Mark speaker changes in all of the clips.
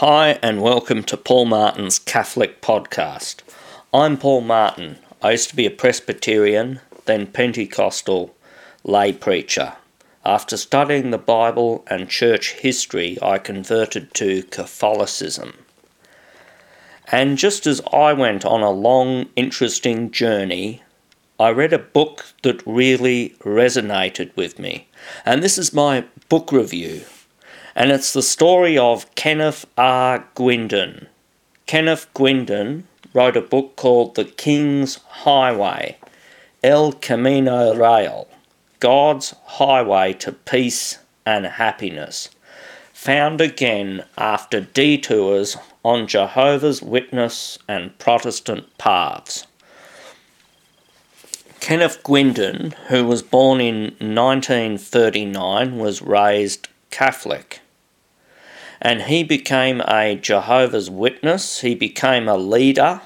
Speaker 1: Hi, and welcome to Paul Martin's Catholic Podcast. I'm Paul Martin. I used to be a Presbyterian, then Pentecostal lay preacher. After studying the Bible and church history, I converted to Catholicism. And just as I went on a long, interesting journey, I read a book that really resonated with me. And this is my book review and it's the story of Kenneth R. Guindon. Kenneth Guindon wrote a book called The King's Highway, El Camino Real, God's Highway to Peace and Happiness, found again after detours on Jehovah's Witness and Protestant paths. Kenneth Guindon, who was born in 1939, was raised Catholic and he became a Jehovah's Witness. He became a leader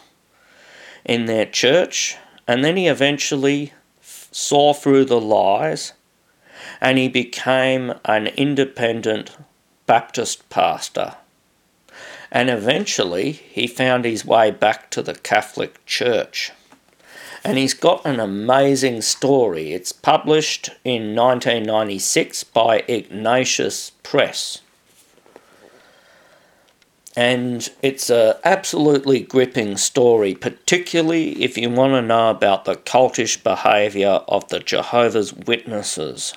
Speaker 1: in their church, and then he eventually saw through the lies and he became an independent Baptist pastor. And eventually he found his way back to the Catholic Church. And he's got an amazing story. It's published in 1996 by Ignatius Press and it's a absolutely gripping story, particularly if you want to know about the cultish behaviour of the Jehovah's Witnesses.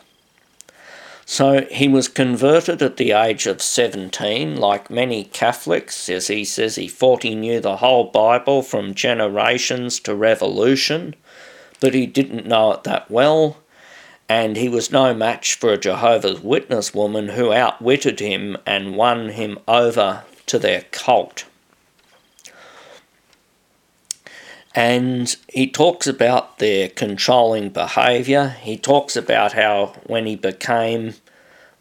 Speaker 1: So he was converted at the age of 17, like many Catholics, as he says he thought he knew the whole Bible from generations to revolution, but he didn't know it that well, and he was no match for a Jehovah's Witness woman who outwitted him and won him over to their cult. And he talks about their controlling behaviour. He talks about how when he became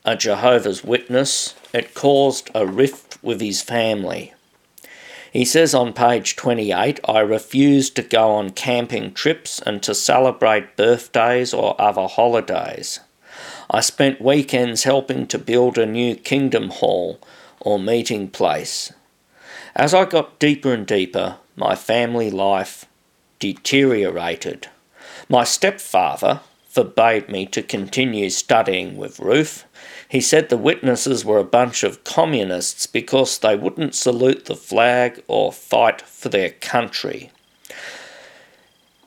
Speaker 1: a Jehovah's Witness, it caused a rift with his family. He says on page 28 I refused to go on camping trips and to celebrate birthdays or other holidays. I spent weekends helping to build a new kingdom hall or meeting place. As I got deeper and deeper, my family life deteriorated. My stepfather forbade me to continue studying with Ruth. He said the witnesses were a bunch of communists because they wouldn't salute the flag or fight for their country.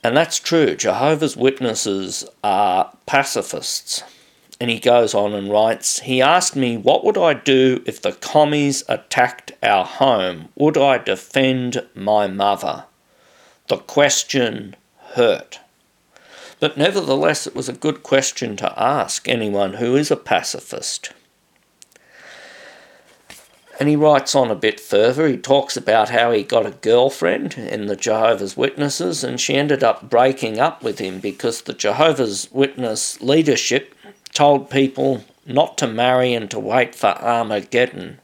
Speaker 1: And that's true. Jehovah's Witnesses are pacifists. And he goes on and writes, He asked me, What would I do if the commies attacked our home? Would I defend my mother? The question hurt. But nevertheless, it was a good question to ask anyone who is a pacifist. And he writes on a bit further. He talks about how he got a girlfriend in the Jehovah's Witnesses, and she ended up breaking up with him because the Jehovah's Witness leadership told people not to marry and to wait for Armageddon.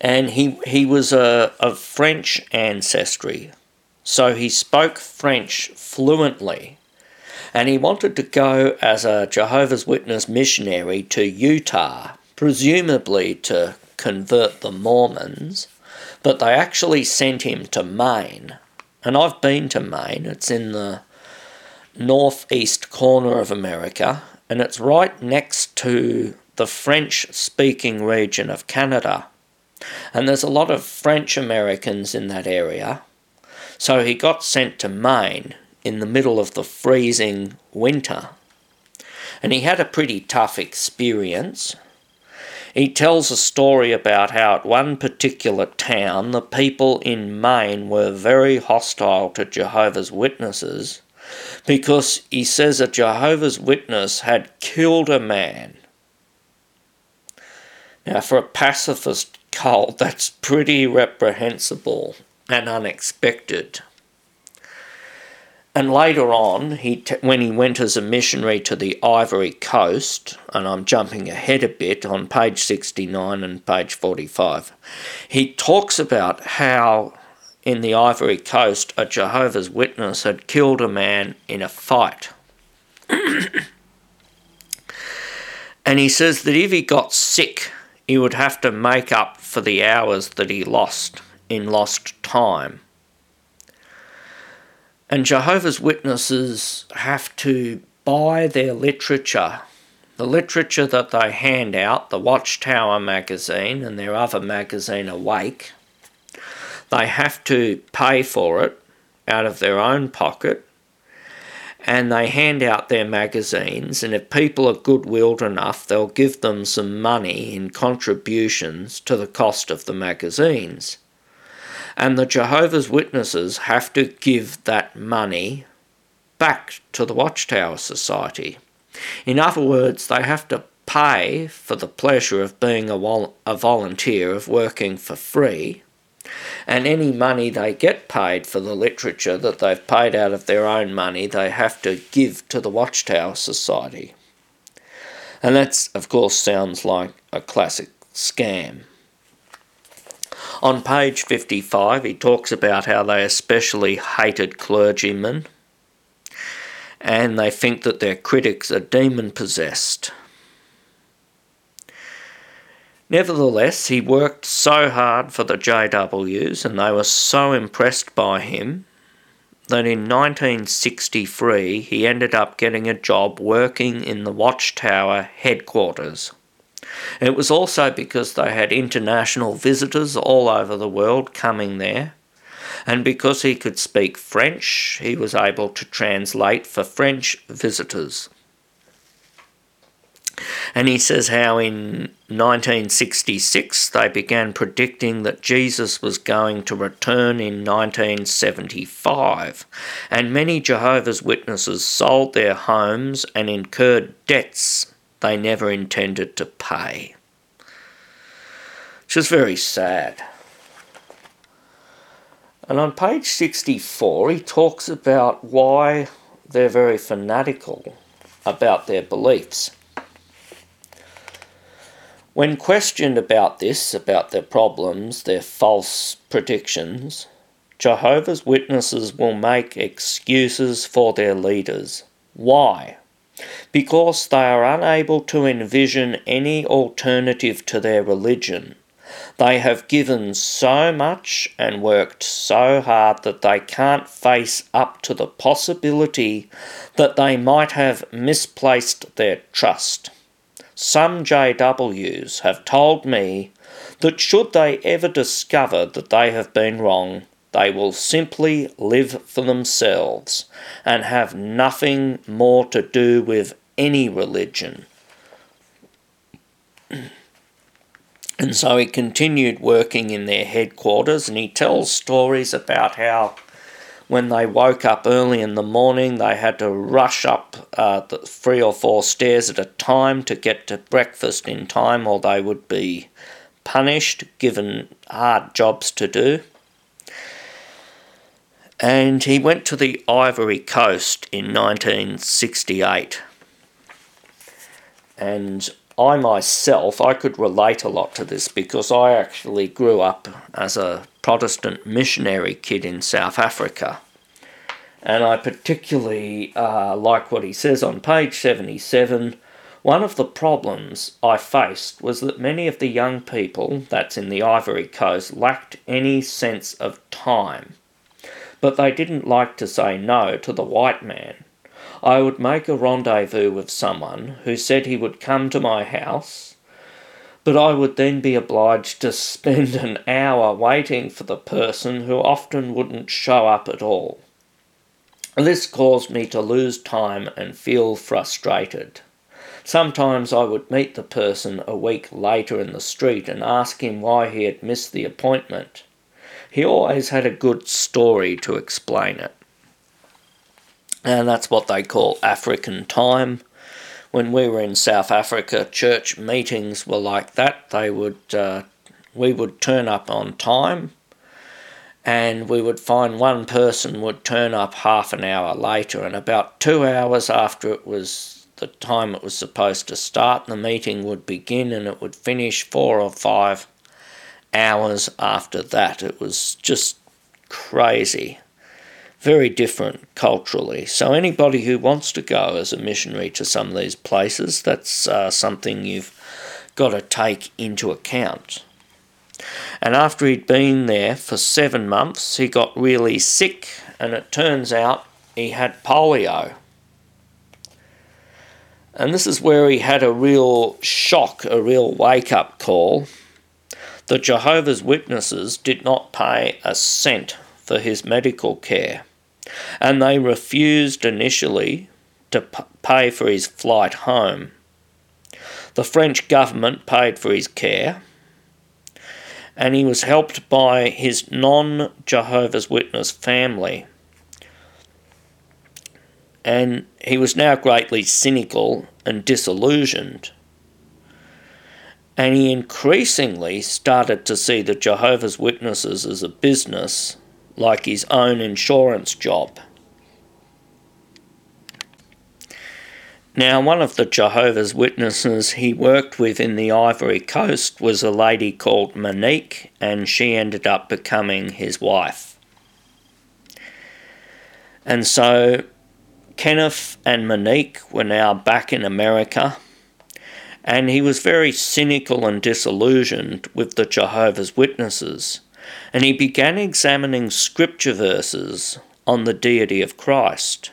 Speaker 1: And he, he was a, of French ancestry, so he spoke French fluently. And he wanted to go as a Jehovah's Witness missionary to Utah, presumably to convert the Mormons, but they actually sent him to Maine. And I've been to Maine, it's in the northeast corner of America, and it's right next to the French speaking region of Canada. And there's a lot of French Americans in that area. So he got sent to Maine in the middle of the freezing winter. And he had a pretty tough experience. He tells a story about how at one particular town the people in Maine were very hostile to Jehovah's Witnesses because he says a Jehovah's Witness had killed a man. Now, for a pacifist cult, that's pretty reprehensible and unexpected. And later on, he t- when he went as a missionary to the Ivory Coast, and I'm jumping ahead a bit on page 69 and page 45, he talks about how in the Ivory Coast, a Jehovah's Witness had killed a man in a fight. and he says that if he got sick he would have to make up for the hours that he lost in lost time. And Jehovah's Witnesses have to buy their literature, the literature that they hand out, the Watchtower magazine and their other magazine, Awake. They have to pay for it out of their own pocket and they hand out their magazines and if people are good-willed enough they'll give them some money in contributions to the cost of the magazines. And the jehovah's witnesses have to give that money back to the watchtower society. In other words they have to pay for the pleasure of being a, vol- a volunteer of working for free and any money they get paid for the literature that they've paid out of their own money, they have to give to the Watchtower Society. And that, of course, sounds like a classic scam. On page 55, he talks about how they especially hated clergymen and they think that their critics are demon possessed. Nevertheless, he worked so hard for the JWs and they were so impressed by him that in 1963 he ended up getting a job working in the Watchtower headquarters. It was also because they had international visitors all over the world coming there, and because he could speak French, he was able to translate for French visitors. And he says how in 1966 they began predicting that Jesus was going to return in 1975. And many Jehovah's Witnesses sold their homes and incurred debts they never intended to pay. Which is very sad. And on page 64, he talks about why they're very fanatical about their beliefs. When questioned about this, about their problems, their false predictions, Jehovah's Witnesses will make excuses for their leaders. Why? Because they are unable to envision any alternative to their religion. They have given so much and worked so hard that they can't face up to the possibility that they might have misplaced their trust. Some JWs have told me that should they ever discover that they have been wrong, they will simply live for themselves and have nothing more to do with any religion. and so he continued working in their headquarters and he tells stories about how when they woke up early in the morning, they had to rush up uh, the three or four stairs at a time to get to breakfast in time, or they would be punished, given hard jobs to do. And he went to the Ivory Coast in 1968. And I myself, I could relate a lot to this because I actually grew up as a Protestant missionary kid in South Africa. And I particularly uh, like what he says on page 77. One of the problems I faced was that many of the young people, that's in the Ivory Coast, lacked any sense of time. But they didn't like to say no to the white man I would make a rendezvous with someone who said he would come to my house, but I would then be obliged to spend an hour waiting for the person who often wouldn't show up at all. This caused me to lose time and feel frustrated. Sometimes I would meet the person a week later in the street and ask him why he had missed the appointment. He always had a good story to explain it and that's what they call African time. When we were in South Africa, church meetings were like that. They would, uh, we would turn up on time, and we would find one person would turn up half an hour later, and about two hours after it was the time it was supposed to start, the meeting would begin, and it would finish four or five hours after that. It was just crazy very different culturally. So, anybody who wants to go as a missionary to some of these places, that's uh, something you've got to take into account. And after he'd been there for seven months, he got really sick, and it turns out he had polio. And this is where he had a real shock, a real wake up call. The Jehovah's Witnesses did not pay a cent for his medical care, and they refused initially to pay for his flight home. The French government paid for his care, and he was helped by his non Jehovah's Witness family and he was now greatly cynical and disillusioned. And he increasingly started to see the Jehovah's Witnesses as a business, like his own insurance job. Now, one of the Jehovah's Witnesses he worked with in the Ivory Coast was a lady called Monique, and she ended up becoming his wife. And so Kenneth and Monique were now back in America, and he was very cynical and disillusioned with the Jehovah's Witnesses, and he began examining scripture verses on the deity of Christ.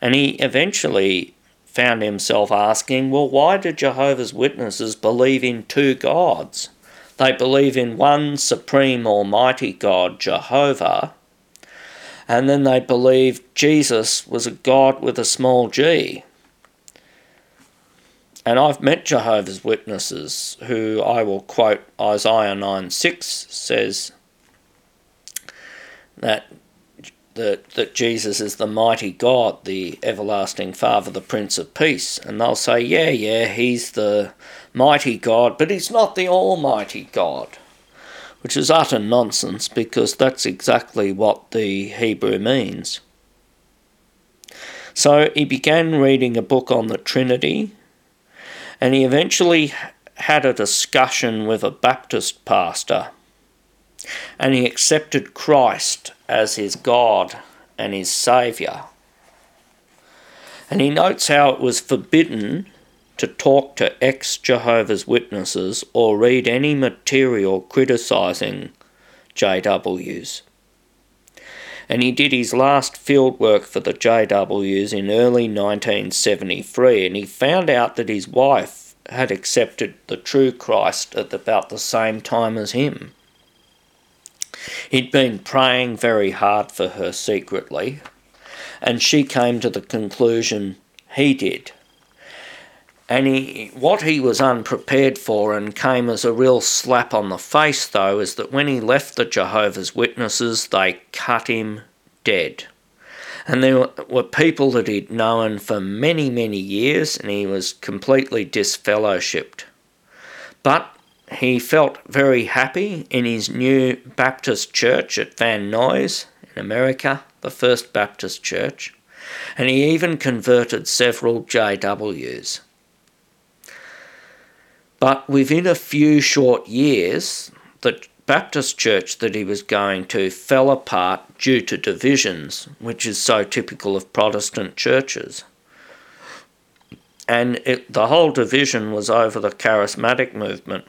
Speaker 1: And he eventually found himself asking, well, why do Jehovah's Witnesses believe in two gods? They believe in one supreme almighty God, Jehovah, and then they believe Jesus was a God with a small g. And I've met Jehovah's Witnesses who I will quote Isaiah 9 6 says that, that, that Jesus is the mighty God, the everlasting Father, the Prince of Peace. And they'll say, yeah, yeah, he's the mighty God, but he's not the almighty God which is utter nonsense because that's exactly what the Hebrew means. So he began reading a book on the Trinity, and he eventually had a discussion with a Baptist pastor, and he accepted Christ as his God and his Saviour. And he notes how it was forbidden to talk to ex Jehovah's Witnesses or read any material criticising JWs. And he did his last field work for the JWs in early 1973, and he found out that his wife had accepted the true Christ at about the same time as him. He'd been praying very hard for her secretly, and she came to the conclusion he did. And he, what he was unprepared for and came as a real slap on the face, though, is that when he left the Jehovah's Witnesses, they cut him dead. And there were people that he'd known for many, many years, and he was completely disfellowshipped. But he felt very happy in his new Baptist church at Van Nuys in America, the first Baptist church, and he even converted several JWs. But within a few short years, the Baptist church that he was going to fell apart due to divisions, which is so typical of Protestant churches. And it, the whole division was over the charismatic movement.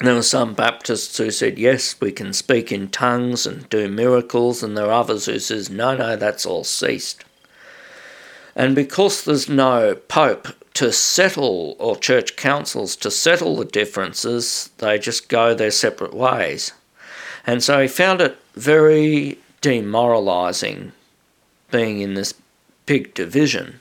Speaker 1: There were some Baptists who said, yes, we can speak in tongues and do miracles, and there are others who says, no, no, that's all ceased. And because there's no pope to settle, or church councils to settle the differences, they just go their separate ways. And so he found it very demoralising being in this big division.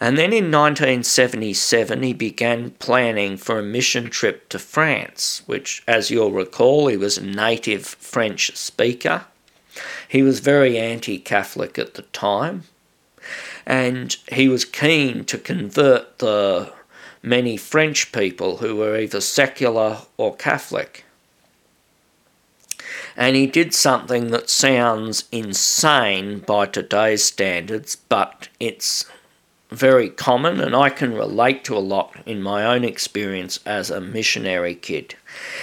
Speaker 1: And then in 1977, he began planning for a mission trip to France, which, as you'll recall, he was a native French speaker. He was very anti Catholic at the time and he was keen to convert the many French people who were either secular or Catholic. And he did something that sounds insane by today's standards, but it's very common, and I can relate to a lot in my own experience as a missionary kid.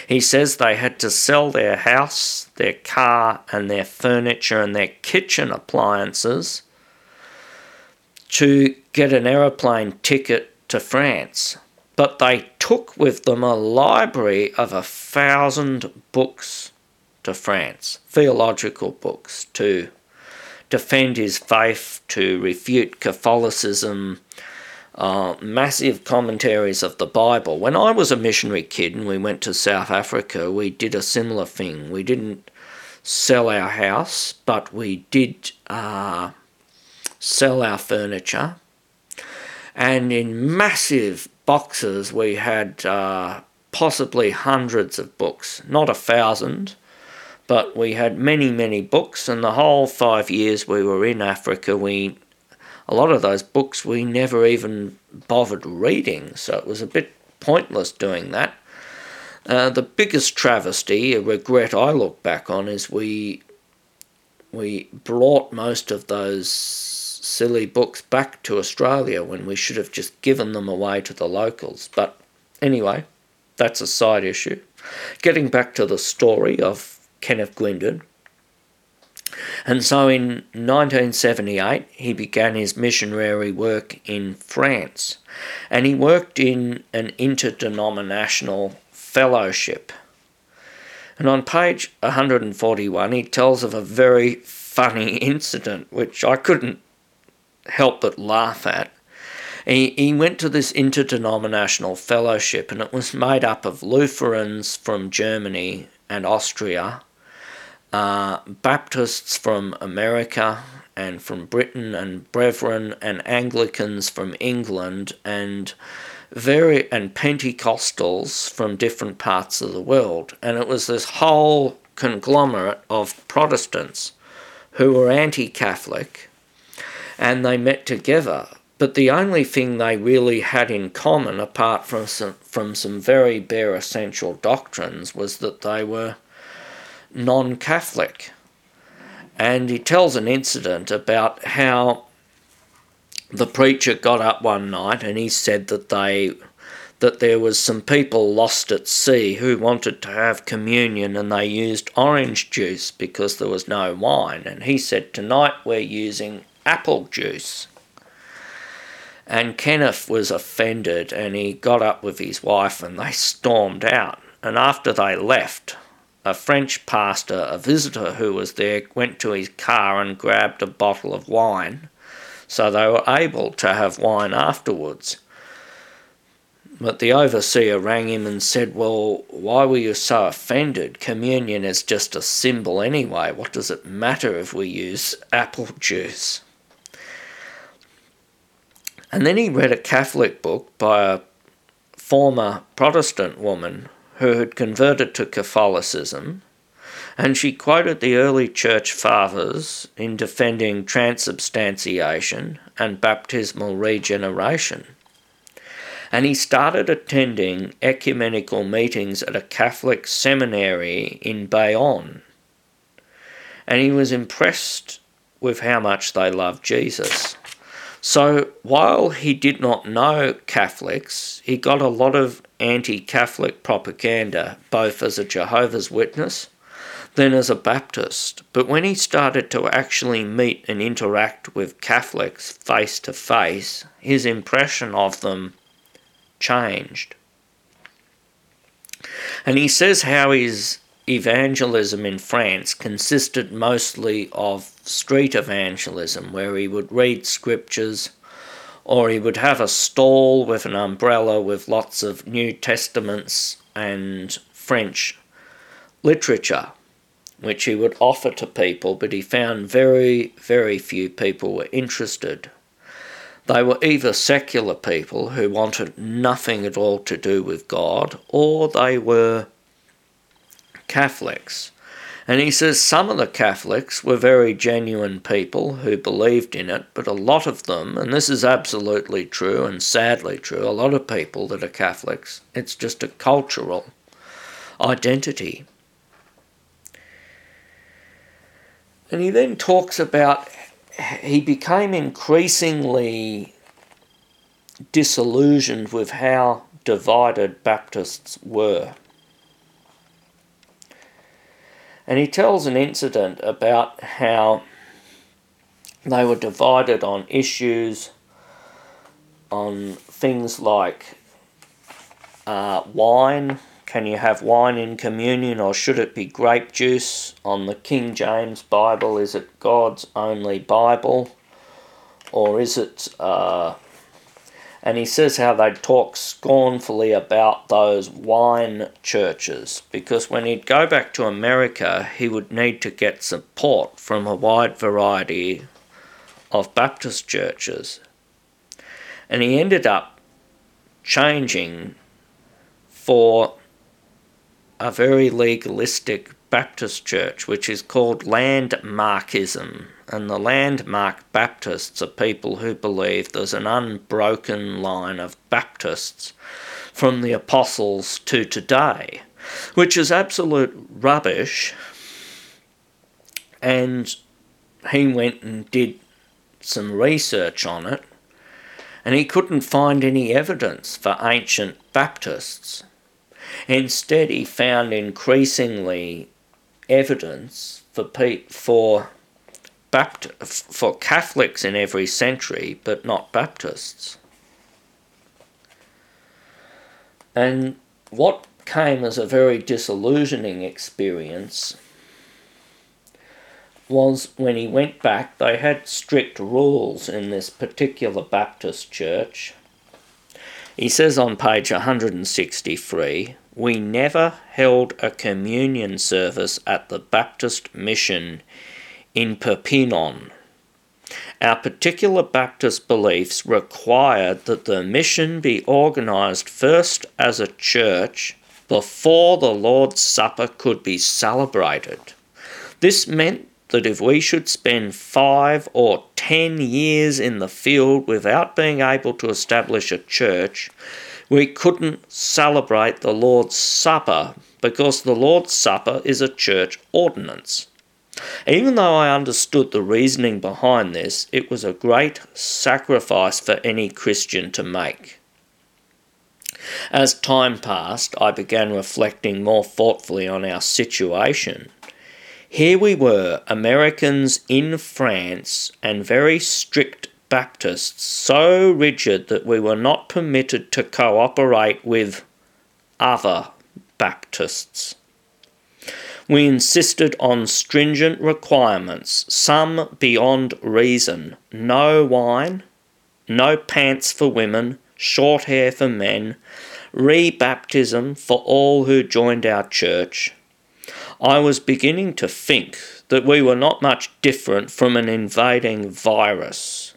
Speaker 1: He says they had to sell their house, their car, and their furniture and their kitchen appliances to get an aeroplane ticket to France. but they took with them a library of a thousand books to France, theological books, to defend his faith, to refute Catholicism, uh, massive commentaries of the Bible. When I was a missionary kid and we went to South Africa, we did a similar thing. We didn't sell our house, but we did uh, sell our furniture. And in massive boxes, we had uh, possibly hundreds of books, not a thousand, but we had many, many books. And the whole five years we were in Africa, we a lot of those books we never even bothered reading, so it was a bit pointless doing that. Uh, the biggest travesty, a regret I look back on, is we we brought most of those silly books back to Australia when we should have just given them away to the locals. But anyway, that's a side issue. Getting back to the story of Kenneth Guindon. And so in 1978, he began his missionary work in France. And he worked in an interdenominational fellowship. And on page 141, he tells of a very funny incident, which I couldn't help but laugh at. He, he went to this interdenominational fellowship, and it was made up of Lutherans from Germany and Austria, uh, Baptists from America and from Britain, and Brethren and Anglicans from England, and very and Pentecostals from different parts of the world. And it was this whole conglomerate of Protestants who were anti Catholic and they met together. But the only thing they really had in common, apart from some, from some very bare essential doctrines, was that they were non Catholic. And he tells an incident about how the preacher got up one night and he said that they that there was some people lost at sea who wanted to have communion and they used orange juice because there was no wine and he said tonight we're using apple juice. And Kenneth was offended and he got up with his wife and they stormed out. And after they left, a French pastor, a visitor who was there, went to his car and grabbed a bottle of wine. So they were able to have wine afterwards. But the overseer rang him and said, Well, why were you so offended? Communion is just a symbol anyway. What does it matter if we use apple juice? And then he read a Catholic book by a former Protestant woman who had converted to Catholicism, and she quoted the early church fathers in defending transubstantiation and baptismal regeneration. And he started attending ecumenical meetings at a Catholic seminary in Bayonne. And he was impressed with how much they loved Jesus. So while he did not know Catholics, he got a lot of anti Catholic propaganda, both as a Jehovah's Witness, then as a Baptist. But when he started to actually meet and interact with Catholics face to face, his impression of them changed. And he says how his evangelism in France consisted mostly of street evangelism, where he would read scriptures or he would have a stall with an umbrella with lots of New Testaments and French literature, which he would offer to people, but he found very, very few people were interested. They were either secular people who wanted nothing at all to do with God, or they were Catholics. And he says some of the Catholics were very genuine people who believed in it, but a lot of them, and this is absolutely true and sadly true, a lot of people that are Catholics, it's just a cultural identity. And he then talks about he became increasingly disillusioned with how divided Baptists were. And he tells an incident about how they were divided on issues, on things like uh, wine. Can you have wine in communion or should it be grape juice? On the King James Bible, is it God's only Bible? Or is it. Uh, and he says how they talk scornfully about those wine churches because when he'd go back to America, he would need to get support from a wide variety of Baptist churches. And he ended up changing for a very legalistic Baptist church, which is called landmarkism. And the landmark Baptists are people who believe there's an unbroken line of Baptists from the apostles to today, which is absolute rubbish. And he went and did some research on it, and he couldn't find any evidence for ancient Baptists. Instead, he found increasingly evidence for for Bapt- for Catholics in every century, but not Baptists. And what came as a very disillusioning experience was when he went back, they had strict rules in this particular Baptist church. He says on page 163 We never held a communion service at the Baptist mission in Perpignan. Our particular Baptist beliefs required that the mission be organised first as a church before the Lord's Supper could be celebrated. This meant that if we should spend five or ten years in the field without being able to establish a church, we couldn't celebrate the Lord's Supper because the Lord's Supper is a church ordinance. Even though I understood the reasoning behind this, it was a great sacrifice for any Christian to make. As time passed, I began reflecting more thoughtfully on our situation here we were, Americans in France, and very strict Baptists, so rigid that we were not permitted to cooperate with other Baptists. We insisted on stringent requirements, some beyond reason. No wine, no pants for women, short hair for men, rebaptism for all who joined our church, I was beginning to think that we were not much different from an invading virus.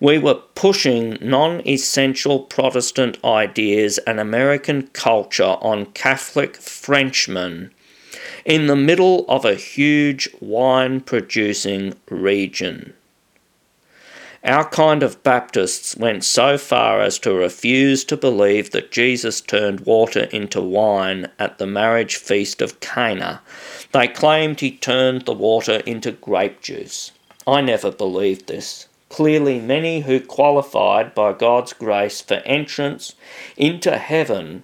Speaker 1: We were pushing non essential Protestant ideas and American culture on Catholic Frenchmen in the middle of a huge wine producing region. Our kind of Baptists went so far as to refuse to believe that Jesus turned water into wine at the marriage feast of Cana. They claimed he turned the water into grape juice. I never believed this. Clearly, many who qualified by God's grace for entrance into heaven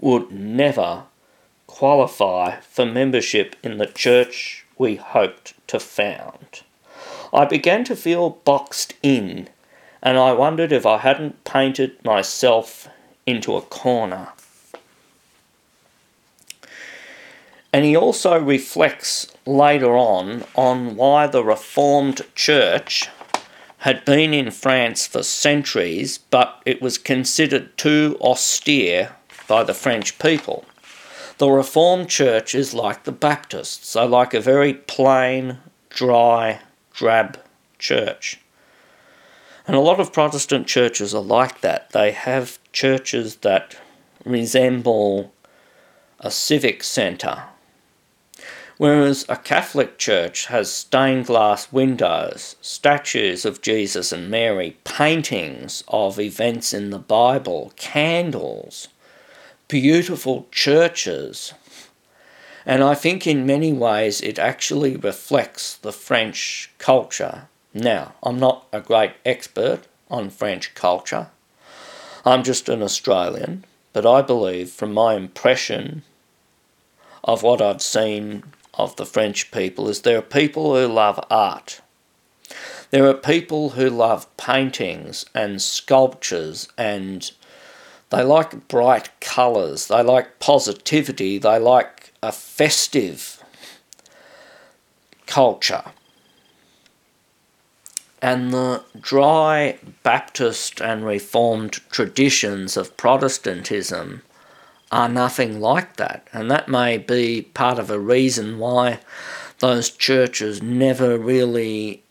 Speaker 1: would never qualify for membership in the church we hoped to found. I began to feel boxed in, and I wondered if I hadn't painted myself into a corner. And he also reflects later on on why the Reformed Church had been in France for centuries, but it was considered too austere by the French people. The Reformed Church is like the Baptists, they like a very plain, dry, drab church. And a lot of Protestant churches are like that. They have churches that resemble a civic centre, whereas a Catholic church has stained glass windows, statues of Jesus and Mary, paintings of events in the Bible, candles, beautiful churches and I think in many ways it actually reflects the French culture. Now, I'm not a great expert on French culture. I'm just an Australian, but I believe from my impression of what I've seen of the French people is there are people who love art. There are people who love paintings and sculptures and They like bright colours, they like positivity, they like a festive culture. And the dry Baptist and Reformed traditions of Protestantism are nothing like that. And that may be part of a reason why those churches never really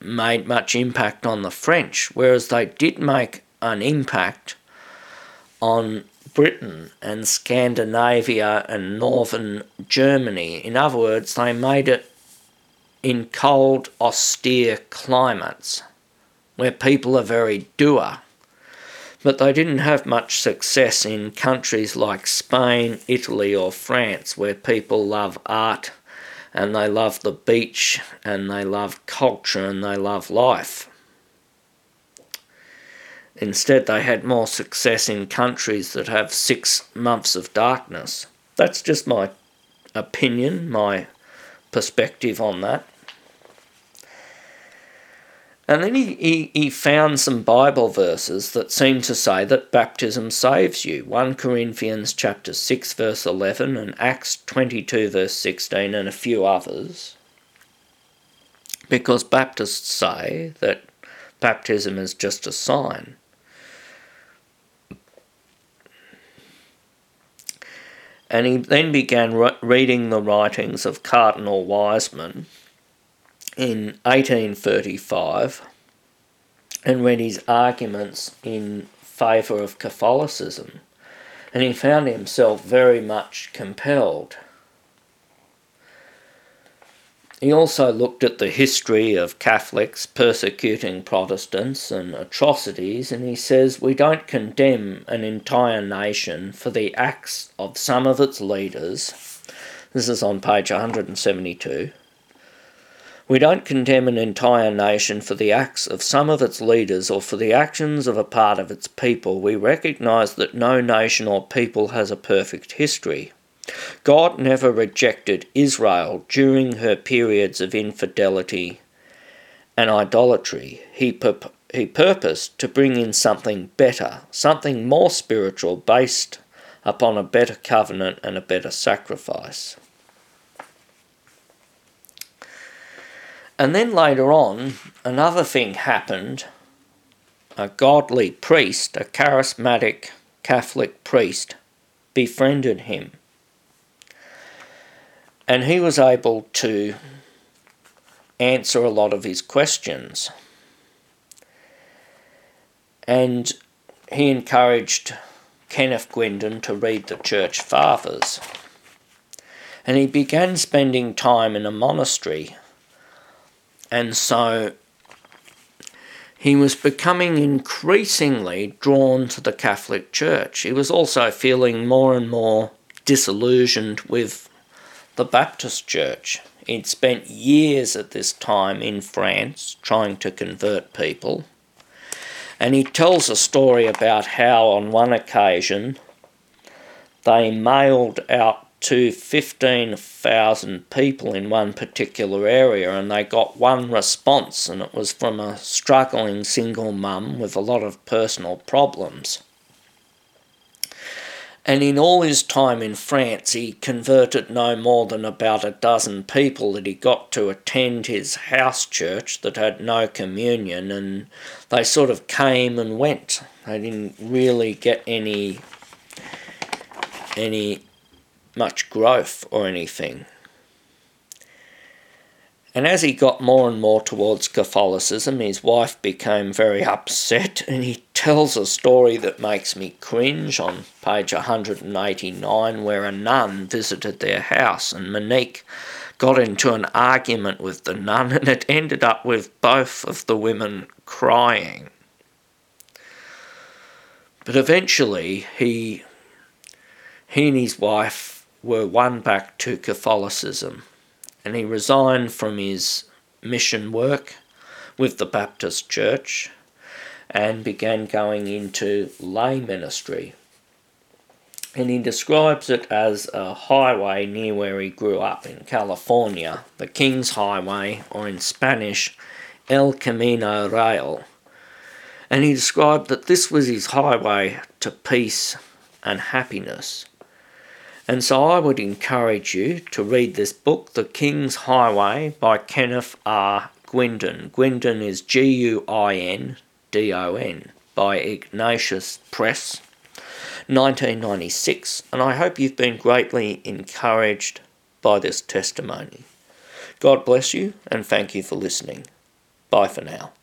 Speaker 1: made much impact on the French, whereas they did make an impact on Britain and Scandinavia and northern Germany. In other words, they made it in cold, austere climates where people are very dour. But they didn't have much success in countries like Spain, Italy, or France where people love art and they love the beach and they love culture and they love life. Instead, they had more success in countries that have six months of darkness. That's just my opinion, my perspective on that. And then he, he, he found some Bible verses that seem to say that baptism saves you. 1 Corinthians chapter 6 verse 11 and Acts 22 verse 16 and a few others. Because Baptists say that baptism is just a sign. And he then began re- reading the writings of Cardinal Wiseman in 1835 and read his arguments in favour of Catholicism, and he found himself very much compelled. He also looked at the history of Catholics persecuting Protestants and atrocities, and he says, We don't condemn an entire nation for the acts of some of its leaders. This is on page 172 we don't condemn an entire nation for the acts of some of its leaders or for the actions of a part of its people. We recognize that no nation or people has a perfect history. God never rejected Israel during her periods of infidelity and idolatry. He, pur- he purposed to bring in something better, something more spiritual, based upon a better covenant and a better sacrifice. And then later on, another thing happened. A godly priest, a charismatic Catholic priest, befriended him. And he was able to answer a lot of his questions. And he encouraged Kenneth Guindon to read the Church Fathers. And he began spending time in a monastery and so he was becoming increasingly drawn to the Catholic Church. He was also feeling more and more disillusioned with the Baptist Church. He'd spent years at this time in France trying to convert people. And he tells a story about how, on one occasion, they mailed out to 15,000 people in one particular area, and they got one response, and it was from a struggling single mum with a lot of personal problems. And in all his time in France, he converted no more than about a dozen people that he got to attend his house church that had no communion, and they sort of came and went. They didn't really get any any much growth or anything. And as he got more and more towards Catholicism, his wife became very upset, and he tells a story that makes me cringe on page 189, where a nun visited their house, and Monique got into an argument with the nun, and it ended up with both of the women crying. But eventually, he, he and his wife were won back to Catholicism, and he resigned from his mission work with the Baptist Church and began going into lay ministry. And he describes it as a highway near where he grew up in California, the King's Highway, or in Spanish, El Camino Real. And he described that this was his highway to peace and happiness. And so I would encourage you to read this book, The King's Highway by Kenneth R. Guindon. Guindon is G U I N D O N by Ignatius Press, 1996. And I hope you've been greatly encouraged by this testimony. God bless you and thank you for listening. Bye for now.